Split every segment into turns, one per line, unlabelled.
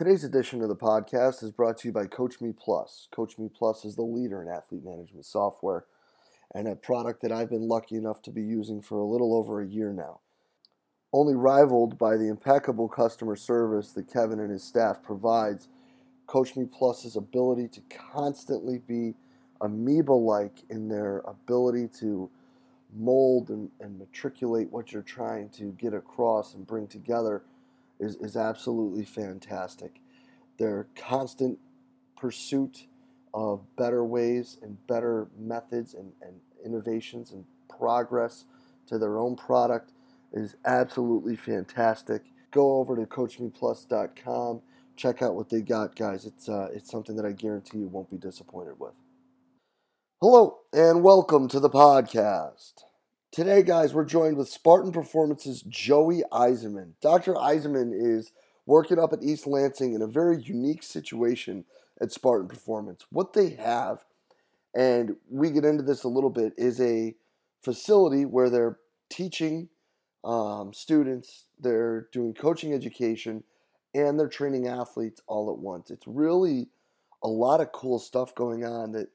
Today's edition of the podcast is brought to you by Coach Me Plus. Coach Me Plus is the leader in athlete management software and a product that I've been lucky enough to be using for a little over a year now. Only rivaled by the impeccable customer service that Kevin and his staff provides, Coach Me Plus's ability to constantly be amoeba like in their ability to mold and, and matriculate what you're trying to get across and bring together is, is absolutely fantastic. Their constant pursuit of better ways and better methods and, and innovations and progress to their own product is absolutely fantastic. Go over to CoachMePlus.com. Check out what they got, guys. It's uh, it's something that I guarantee you won't be disappointed with. Hello and welcome to the podcast. Today, guys, we're joined with Spartan Performance's Joey Eisenmann. Dr. Eisenmann is working up at East Lansing in a very unique situation at Spartan Performance. What they have, and we get into this a little bit, is a facility where they're teaching um, students, they're doing coaching education, and they're training athletes all at once. It's really a lot of cool stuff going on that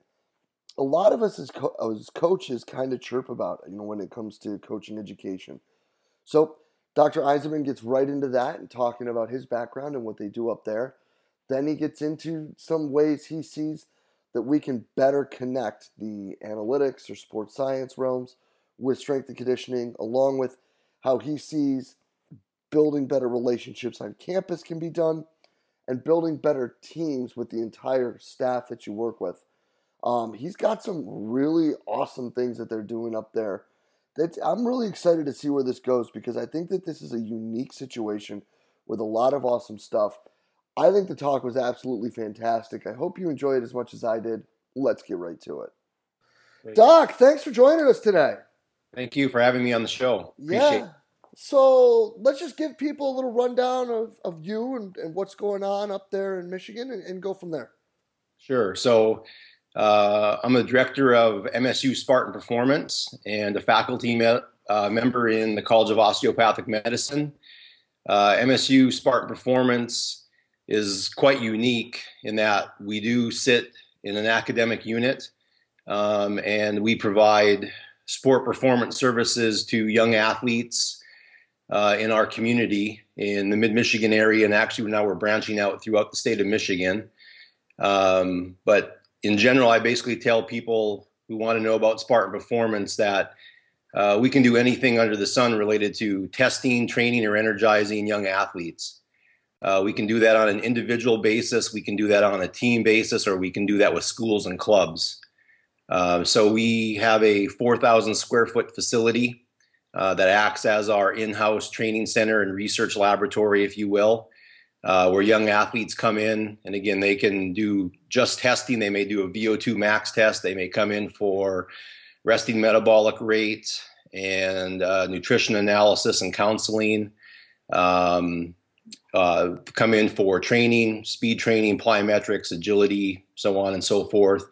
a lot of us as, co- as coaches kind of chirp about, you know, when it comes to coaching education. So Dr. Eisenmann gets right into that and talking about his background and what they do up there. Then he gets into some ways he sees that we can better connect the analytics or sports science realms with strength and conditioning, along with how he sees building better relationships on campus can be done and building better teams with the entire staff that you work with. Um, he's got some really awesome things that they're doing up there. That I'm really excited to see where this goes because I think that this is a unique situation with a lot of awesome stuff. I think the talk was absolutely fantastic. I hope you enjoyed it as much as I did. Let's get right to it. Great. Doc, thanks for joining us today.
Thank you for having me on the show. Appreciate
yeah. So let's just give people a little rundown of, of you and, and what's going on up there in Michigan and, and go from there.
Sure. So uh, I'm the director of MSU Spartan Performance and a faculty me- uh, member in the College of Osteopathic Medicine. Uh, MSU Spartan Performance is quite unique in that we do sit in an academic unit um, and we provide sport performance services to young athletes uh, in our community in the mid Michigan area. And actually, now we're branching out throughout the state of Michigan. Um, but in general, I basically tell people who want to know about Spartan performance that uh, we can do anything under the sun related to testing, training, or energizing young athletes. Uh, we can do that on an individual basis, we can do that on a team basis, or we can do that with schools and clubs. Uh, so we have a 4,000 square foot facility uh, that acts as our in house training center and research laboratory, if you will uh, where young athletes come in and again they can do just testing. They may do a vo2 max test. They may come in for resting metabolic rate and uh, nutrition analysis and counseling um, uh, come in for training speed training plyometrics agility so on and so forth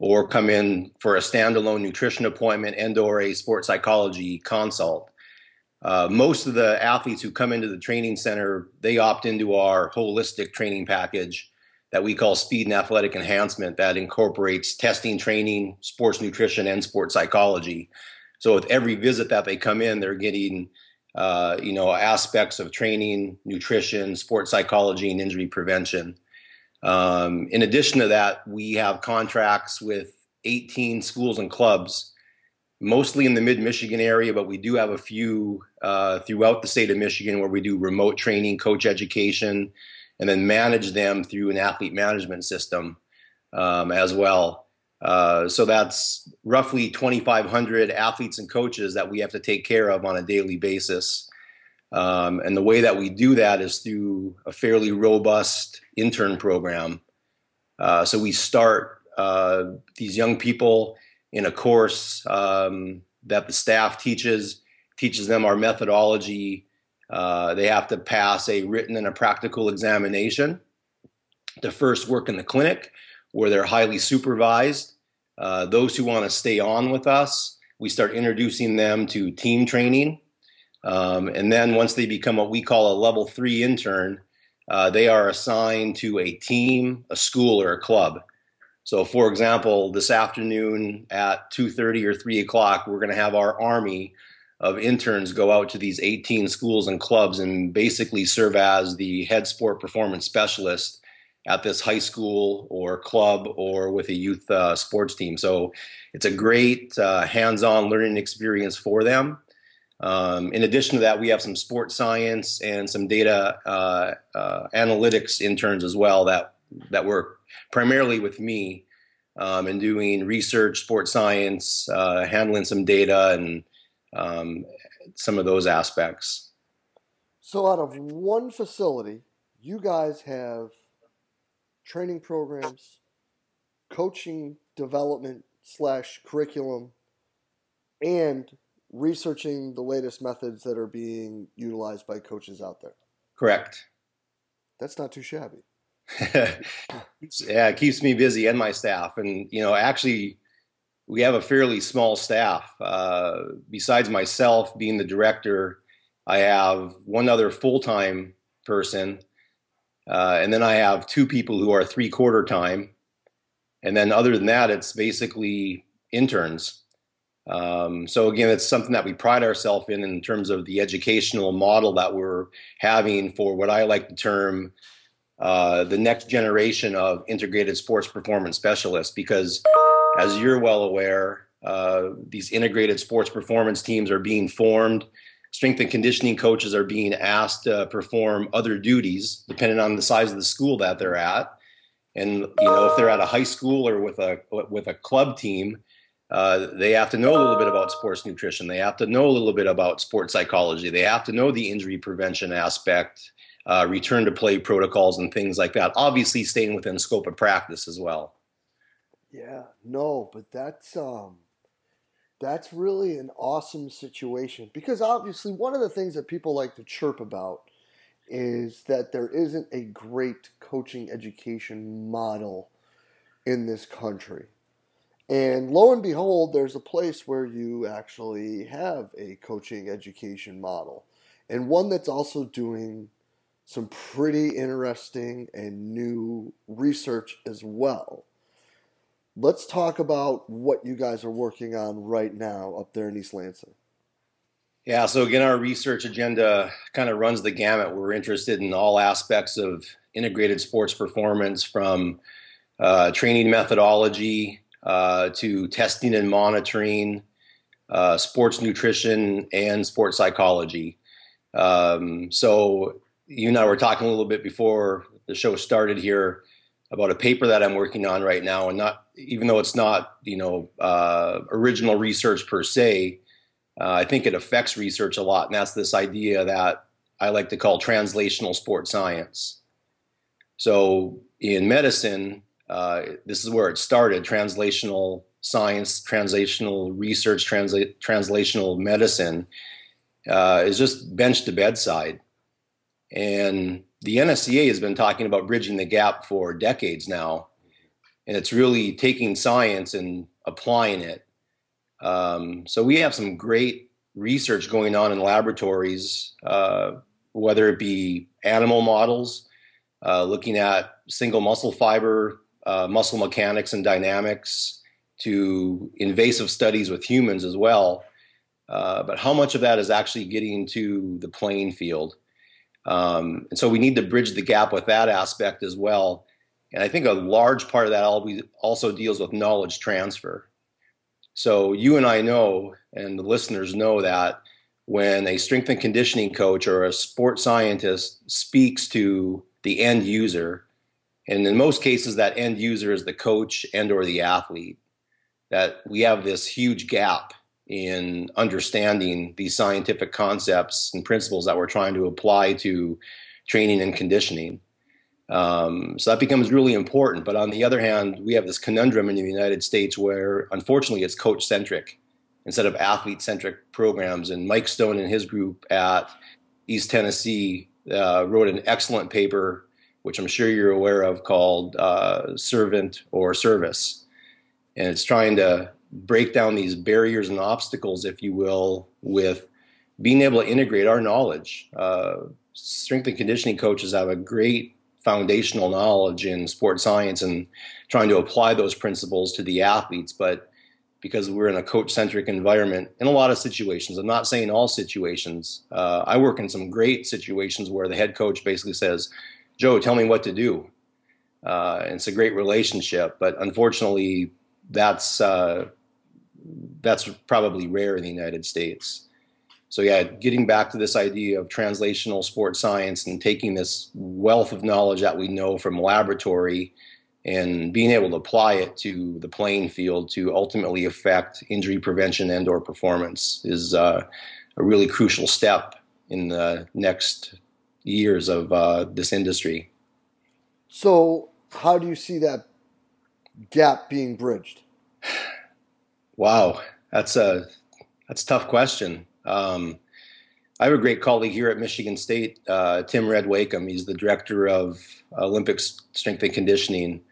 or come in for a standalone nutrition appointment and or a sports psychology consult uh, most of the athletes who come into the training center they opt into our holistic training package that we call speed and athletic enhancement that incorporates testing training sports nutrition and sports psychology. So with every visit that they come in they're getting uh, you know aspects of training nutrition sports psychology and injury prevention. Um, in addition to that we have contracts with 18 schools and clubs mostly in the mid Michigan area, but we do have a few uh, throughout the state of Michigan where we do remote training, coach education, and then manage them through an athlete management system um, as well. Uh, so that's roughly 2,500 athletes and coaches that we have to take care of on a daily basis. Um, and the way that we do that is through a fairly robust intern program. Uh, so we start uh, these young people in a course um, that the staff teaches teaches them our methodology. Uh, they have to pass a written and a practical examination to first work in the clinic where they're highly supervised. Uh, those who want to stay on with us, we start introducing them to team training. Um, and then once they become what we call a level three intern, uh, they are assigned to a team, a school, or a club. So, for example, this afternoon at 2:30 or 3 o'clock, we're going to have our army of interns go out to these 18 schools and clubs and basically serve as the head sport performance specialist at this high school or club or with a youth uh, sports team. So it's a great uh, hands-on learning experience for them. Um, in addition to that, we have some sports science and some data uh, uh analytics interns as well that that work primarily with me um, and doing research, sports science, uh, handling some data, and um, some of those aspects.
So, out of one facility, you guys have training programs, coaching development slash curriculum, and researching the latest methods that are being utilized by coaches out there.
Correct.
That's not too shabby.
yeah, it keeps me busy and my staff. And, you know, actually, we have a fairly small staff. Uh, besides myself being the director, I have one other full time person. Uh, and then I have two people who are three quarter time. And then, other than that, it's basically interns. Um, so, again, it's something that we pride ourselves in in terms of the educational model that we're having for what I like to term uh, the next generation of integrated sports performance specialists because as you're well aware uh, these integrated sports performance teams are being formed. Strength and conditioning coaches are being asked to perform other duties depending on the size of the school that they're at. And you know if they're at a high school or with a with a club team uh, they have to know a little bit about sports nutrition. They have to know a little bit about sports psychology. They have to know the injury prevention aspect uh, return to play protocols and things like that. Obviously, staying within scope of practice as well.
Yeah, no, but that's um, that's really an awesome situation because obviously one of the things that people like to chirp about is that there isn't a great coaching education model in this country. And lo and behold, there's a place where you actually have a coaching education model and one that's also doing some pretty interesting and new research as well. Let's talk about what you guys are working on right now up there in East Lansing.
Yeah, so again, our research agenda kind of runs the gamut. We're interested in all aspects of integrated sports performance from uh, training methodology uh, to testing and monitoring, uh, sports nutrition, and sports psychology. Um, so you and I were talking a little bit before the show started here about a paper that I'm working on right now, and not even though it's not you know uh, original research per se, uh, I think it affects research a lot, and that's this idea that I like to call translational sports science. So in medicine, uh, this is where it started: translational science, translational research, transla- translational medicine uh, is just bench to bedside and the NSCA has been talking about bridging the gap for decades now. And it's really taking science and applying it. Um, so we have some great research going on in laboratories, uh, whether it be animal models, uh, looking at single muscle fiber, uh, muscle mechanics and dynamics, to invasive studies with humans as well. Uh, but how much of that is actually getting to the playing field? Um, and so we need to bridge the gap with that aspect as well. And I think a large part of that also deals with knowledge transfer. So you and I know, and the listeners know that when a strength and conditioning coach or a sport scientist speaks to the end user, and in most cases that end user is the coach and or the athlete, that we have this huge gap in understanding these scientific concepts and principles that we're trying to apply to training and conditioning. Um, so that becomes really important. But on the other hand, we have this conundrum in the United States where, unfortunately, it's coach centric instead of athlete centric programs. And Mike Stone and his group at East Tennessee uh, wrote an excellent paper, which I'm sure you're aware of, called uh, Servant or Service. And it's trying to break down these barriers and obstacles, if you will, with being able to integrate our knowledge. Uh, strength and conditioning coaches have a great foundational knowledge in sports science and trying to apply those principles to the athletes, but because we're in a coach centric environment in a lot of situations. I'm not saying all situations. Uh, I work in some great situations where the head coach basically says, Joe, tell me what to do. Uh, it's a great relationship, but unfortunately, that's uh, that's probably rare in the United States. So yeah, getting back to this idea of translational sports science and taking this wealth of knowledge that we know from laboratory and being able to apply it to the playing field to ultimately affect injury prevention and or performance is uh, a really crucial step in the next years of uh, this industry.
So, how do you see that gap being bridged?
Wow, that's a that's a tough question. Um, I have a great colleague here at Michigan State, uh, Tim Red Wakeham. He's the director of Olympic strength and conditioning.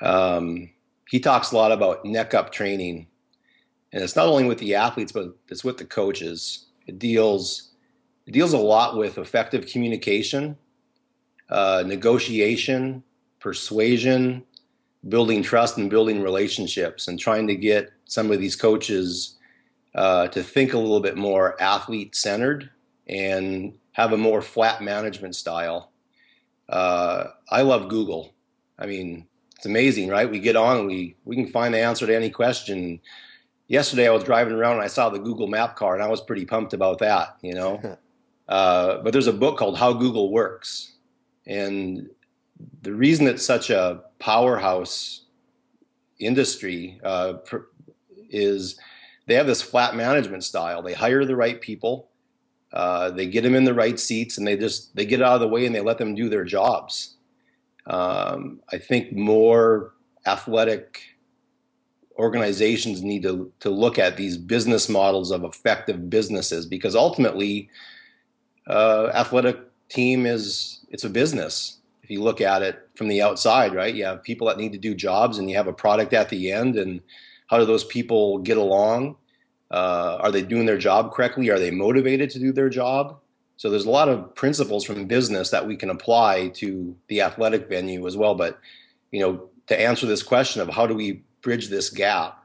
Um, he talks a lot about neck up training, and it's not only with the athletes, but it's with the coaches. It deals it deals a lot with effective communication, uh, negotiation, persuasion, building trust, and building relationships, and trying to get some of these coaches uh, to think a little bit more athlete centered and have a more flat management style. Uh, I love Google. I mean, it's amazing, right? We get on and we we can find the answer to any question. Yesterday, I was driving around and I saw the Google Map car, and I was pretty pumped about that. You know, uh, but there's a book called How Google Works, and the reason it's such a powerhouse industry uh, is they have this flat management style. They hire the right people, uh, they get them in the right seats, and they just they get out of the way and they let them do their jobs. Um, I think more athletic organizations need to to look at these business models of effective businesses because ultimately, uh, athletic team is it's a business. If you look at it from the outside, right? You have people that need to do jobs, and you have a product at the end, and how do those people get along? Uh, are they doing their job correctly? Are they motivated to do their job? So there's a lot of principles from business that we can apply to the athletic venue as well. But you know, to answer this question of how do we bridge this gap,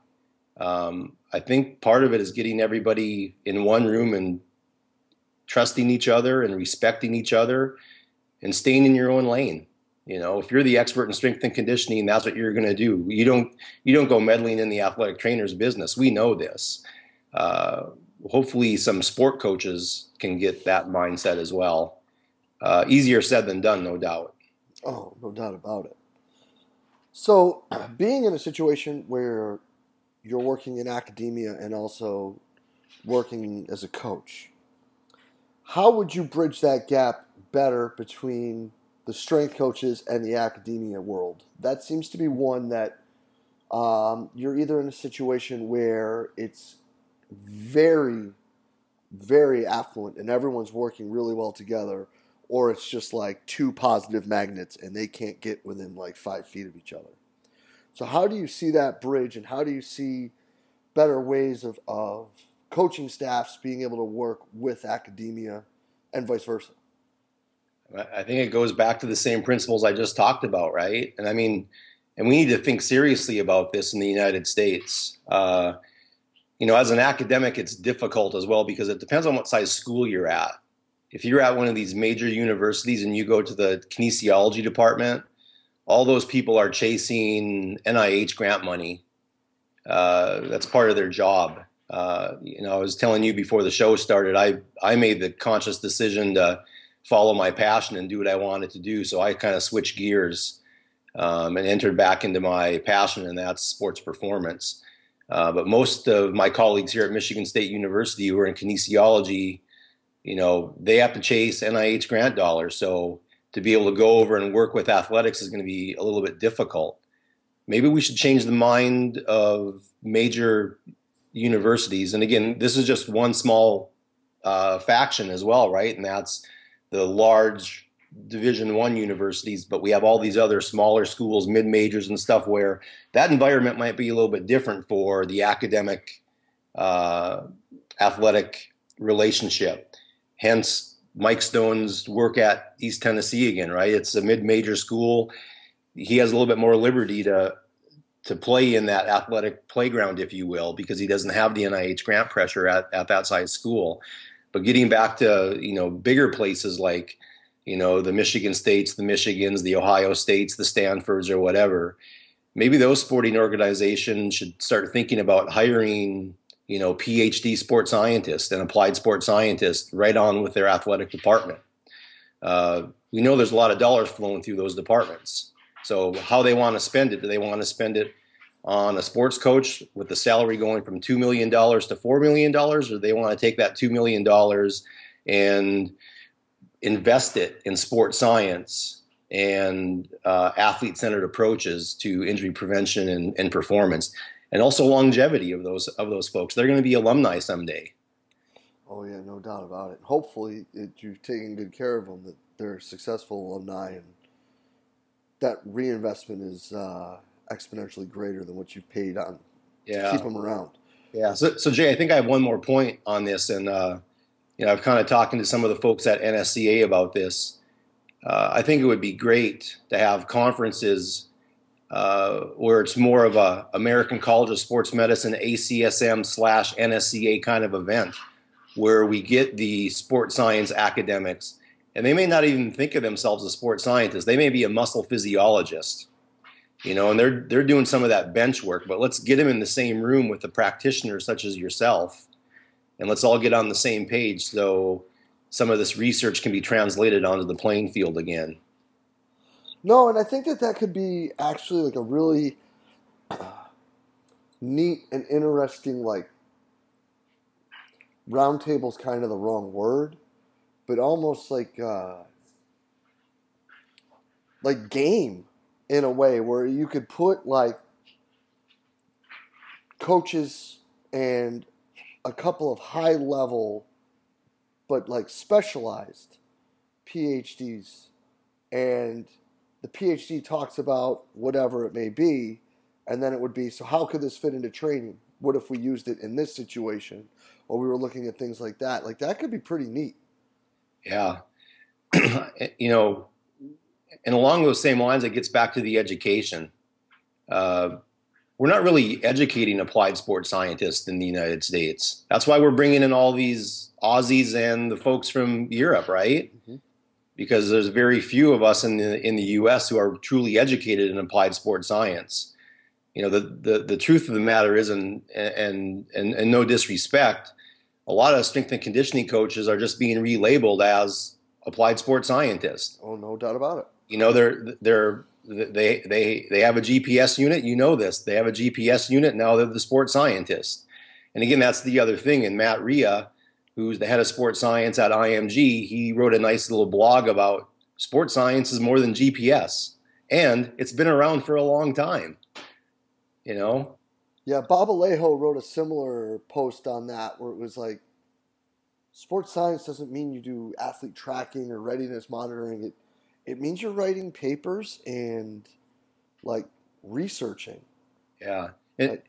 um, I think part of it is getting everybody in one room and trusting each other and respecting each other and staying in your own lane. You know, if you're the expert in strength and conditioning, that's what you're going to do. You don't you don't go meddling in the athletic trainer's business. We know this. Uh, hopefully, some sport coaches can get that mindset as well. Uh, easier said than done, no doubt.
Oh, no doubt about it. So, being in a situation where you're working in academia and also working as a coach, how would you bridge that gap better between the strength coaches and the academia world. That seems to be one that um, you're either in a situation where it's very, very affluent and everyone's working really well together, or it's just like two positive magnets and they can't get within like five feet of each other. So, how do you see that bridge and how do you see better ways of, of coaching staffs being able to work with academia and vice versa?
I think it goes back to the same principles I just talked about, right? And I mean, and we need to think seriously about this in the United States. Uh, you know, as an academic, it's difficult as well because it depends on what size school you're at. If you're at one of these major universities and you go to the kinesiology department, all those people are chasing NIH grant money. Uh, that's part of their job. Uh, you know, I was telling you before the show started, I I made the conscious decision to follow my passion and do what I wanted to do. So I kind of switched gears um, and entered back into my passion, and that's sports performance. Uh, but most of my colleagues here at Michigan State University who are in kinesiology, you know, they have to chase NIH grant dollars. So to be able to go over and work with athletics is going to be a little bit difficult. Maybe we should change the mind of major universities. And again, this is just one small uh, faction as well, right? And that's the large division one universities but we have all these other smaller schools mid majors and stuff where that environment might be a little bit different for the academic uh, athletic relationship. Hence, Mike Stone's work at East Tennessee again, right? It's a mid-major school. He has a little bit more liberty to to play in that athletic playground, if you will, because he doesn't have the NIH grant pressure at, at that size school. But getting back to you know bigger places like you know the Michigan States, the Michigans, the Ohio States, the Stanfords, or whatever, maybe those sporting organizations should start thinking about hiring you know, PhD sports scientists and applied sports scientists right on with their athletic department. Uh, we know there's a lot of dollars flowing through those departments. So how they want to spend it? Do they want to spend it on a sports coach with the salary going from two million dollars to four million dollars, or they want to take that two million dollars and invest it in sports science and uh, athlete-centered approaches to injury prevention and, and performance? and also longevity of those of those folks. They're going to be alumni someday.
Oh yeah, no doubt about it. Hopefully, it, you're taking good care of them. That they're successful alumni, and that reinvestment is uh, exponentially greater than what you've paid on yeah. to keep them around.
Yeah. So, so Jay, I think I have one more point on this, and uh, you know, I've kind of talking to some of the folks at NSCA about this. Uh, I think it would be great to have conferences uh, where it's more of a American College of Sports Medicine ACSM slash NSCA kind of event, where we get the sports science academics, and they may not even think of themselves as sports scientists. They may be a muscle physiologist, you know, and they're they're doing some of that bench work. But let's get them in the same room with the practitioners such as yourself, and let's all get on the same page so some of this research can be translated onto the playing field again.
No, and I think that that could be actually like a really neat and interesting like roundtable's kind of the wrong word, but almost like uh, like game in a way where you could put like coaches and a couple of high level but like specialized PhDs and the PhD talks about whatever it may be, and then it would be so how could this fit into training? What if we used it in this situation? Or we were looking at things like that. Like that could be pretty neat.
Yeah. you know, and along those same lines, it gets back to the education. Uh, we're not really educating applied sports scientists in the United States. That's why we're bringing in all these Aussies and the folks from Europe, right? Mm-hmm because there's very few of us in the in the U.S. who are truly educated in applied sports science. You know, the the, the truth of the matter is, and, and and and no disrespect, a lot of strength and conditioning coaches are just being relabeled as applied sports scientists.
Oh, no doubt about it.
You know, they're they're they they they have a GPS unit. You know this. They have a GPS unit now. They're the sports scientist. And again, that's the other thing. And Matt Rhea who's the head of sports science at IMG, he wrote a nice little blog about sports science is more than GPS, and it's been around for a long time. You know.
Yeah, Bob Alejo wrote a similar post on that where it was like, sports science doesn't mean you do athlete tracking or readiness monitoring. It it means you're writing papers and like researching.
Yeah. And, like,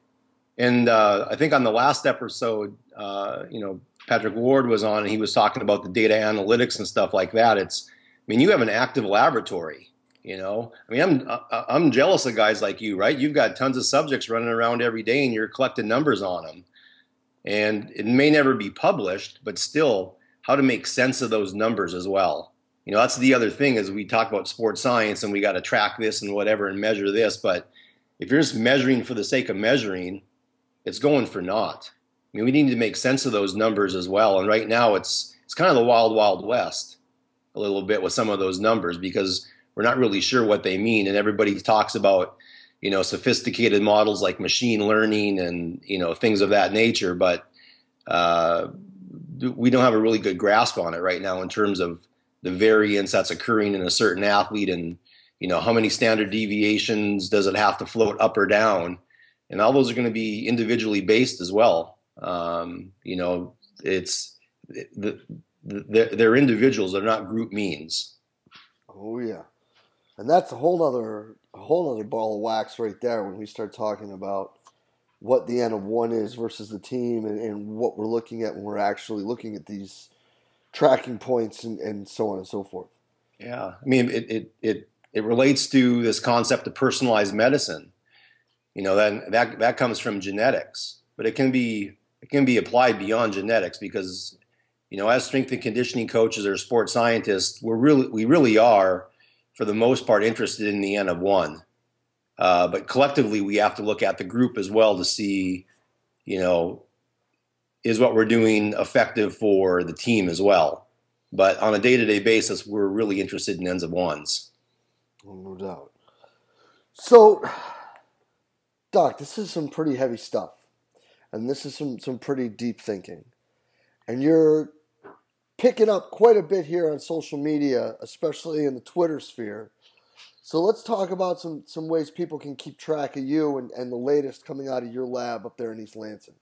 and uh, I think on the last episode, uh, you know, Patrick Ward was on, and he was talking about the data analytics and stuff like that. It's, I mean, you have an active laboratory. You know, I mean, I'm I'm jealous of guys like you, right? You've got tons of subjects running around every day, and you're collecting numbers on them. And it may never be published, but still, how to make sense of those numbers as well. You know, that's the other thing is we talk about sports science and we got to track this and whatever and measure this, but if you're just measuring for the sake of measuring, it's going for naught. I mean, we need to make sense of those numbers as well. And right now, it's it's kind of the wild, wild west a little bit with some of those numbers because we're not really sure what they mean. And everybody talks about you know sophisticated models like machine learning and you know things of that nature, but uh, we don't have a really good grasp on it right now in terms of the variance that's occurring in a certain athlete and you know how many standard deviations does it have to float up or down and all those are going to be individually based as well um, you know, it's the, the, they're individuals. They're not group means.
Oh yeah, and that's a whole other a whole other ball of wax right there when we start talking about what the N of one is versus the team and, and what we're looking at when we're actually looking at these tracking points and, and so on and so forth.
Yeah, I mean, it, it, it, it relates to this concept of personalized medicine. You know, that, that, that comes from genetics, but it can be, it can be applied beyond genetics because, you know, as strength and conditioning coaches or sports scientists, we're really, we really are, for the most part, interested in the N of one. Uh, but collectively, we have to look at the group as well to see, you know, is what we're doing effective for the team as well. But on a day to day basis, we're really interested in ends of ones.
No doubt. So, Doc, this is some pretty heavy stuff. And this is some, some pretty deep thinking. And you're picking up quite a bit here on social media, especially in the Twitter sphere. So let's talk about some, some ways people can keep track of you and, and the latest coming out of your lab up there in East Lansing.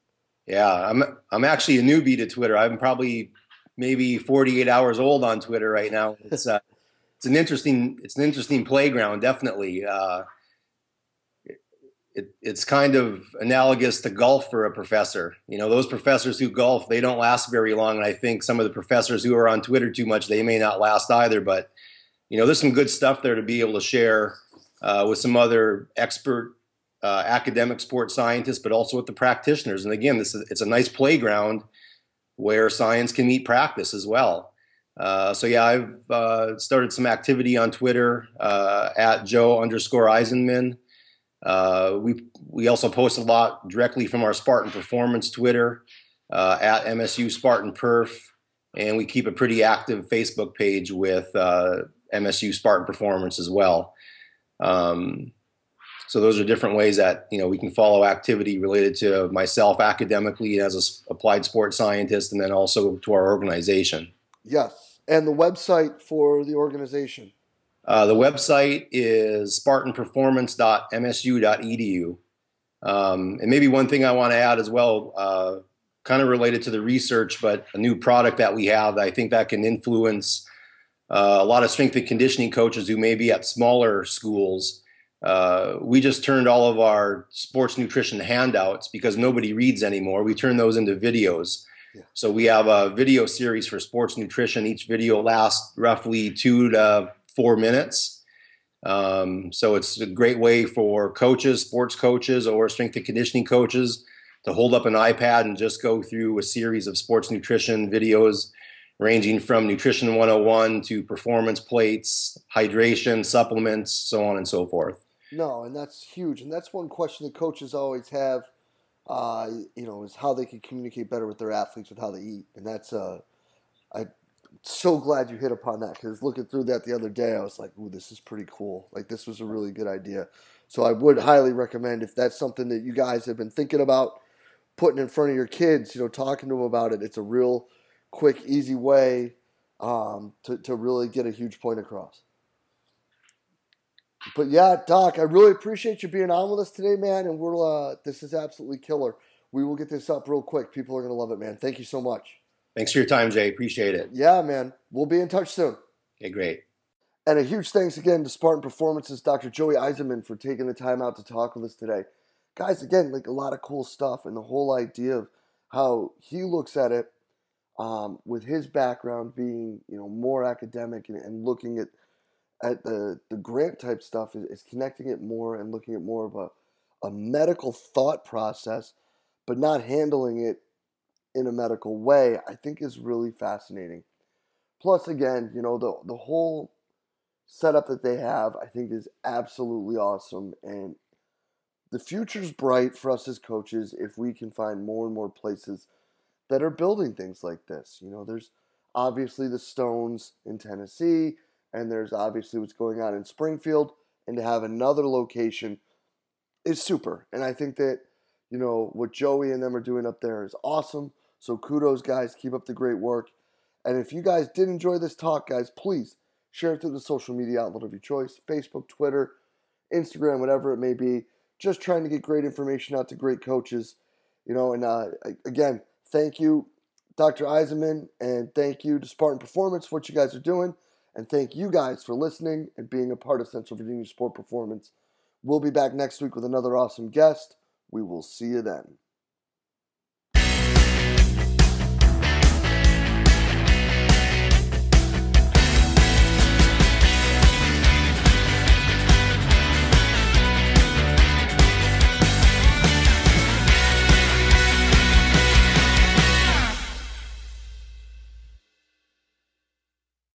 Yeah, I'm I'm actually a newbie to Twitter. I'm probably maybe 48 hours old on Twitter right now. It's uh, it's an interesting it's an interesting playground, definitely. Uh, it, it's kind of analogous to golf for a professor. You know, those professors who golf, they don't last very long, and I think some of the professors who are on Twitter too much, they may not last either. But you know, there's some good stuff there to be able to share uh, with some other expert uh, academic sports scientists, but also with the practitioners. And again, this is, it's a nice playground where science can meet practice as well. Uh, so yeah, I've uh, started some activity on Twitter uh, at Joe underscore Eisenmann. Uh, we we also post a lot directly from our Spartan Performance Twitter uh, at MSU Spartan Perf, and we keep a pretty active Facebook page with MSU Spartan Performance as well. Um, so those are different ways that you know we can follow activity related to myself academically as an applied sports scientist, and then also to our organization.
Yes, and the website for the organization.
Uh, the website is spartanperformance.msu.edu. Um, and maybe one thing I want to add as well, uh, kind of related to the research, but a new product that we have that I think that can influence uh, a lot of strength and conditioning coaches who may be at smaller schools uh, we just turned all of our sports nutrition handouts because nobody reads anymore. We turn those into videos. Yeah. So we have a video series for sports nutrition. Each video lasts roughly two to four minutes. Um, so it's a great way for coaches, sports coaches, or strength and conditioning coaches to hold up an iPad and just go through a series of sports nutrition videos ranging from nutrition 101 to performance plates, hydration, supplements, so on and so forth.
No, and that's huge, and that's one question that coaches always have. Uh, you know, is how they can communicate better with their athletes with how they eat, and that's uh, I'm so glad you hit upon that because looking through that the other day, I was like, "Ooh, this is pretty cool! Like this was a really good idea." So I would highly recommend if that's something that you guys have been thinking about putting in front of your kids, you know, talking to them about it. It's a real quick, easy way um, to to really get a huge point across. But yeah, Doc, I really appreciate you being on with us today, man. And we're uh, this is absolutely killer. We will get this up real quick. People are gonna love it, man. Thank you so much.
Thanks for your time, Jay. Appreciate it.
Yeah, man. We'll be in touch soon.
Okay, great.
And a huge thanks again to Spartan Performances, Dr. Joey Eisenmann, for taking the time out to talk with us today. Guys, again, like a lot of cool stuff, and the whole idea of how he looks at it um, with his background being, you know, more academic and, and looking at at the, the grant type stuff is, is connecting it more and looking at more of a, a medical thought process, but not handling it in a medical way, I think is really fascinating. Plus, again, you know, the, the whole setup that they have, I think is absolutely awesome. And the future's bright for us as coaches if we can find more and more places that are building things like this. You know, there's obviously the Stones in Tennessee and there's obviously what's going on in Springfield, and to have another location is super. And I think that, you know, what Joey and them are doing up there is awesome. So kudos, guys. Keep up the great work. And if you guys did enjoy this talk, guys, please share it to the social media outlet of your choice Facebook, Twitter, Instagram, whatever it may be. Just trying to get great information out to great coaches. You know, and uh, again, thank you, Dr. Eisenmann, and thank you to Spartan Performance for what you guys are doing. And thank you guys for listening and being a part of Central Virginia Sport Performance. We'll be back next week with another awesome guest. We will see you then.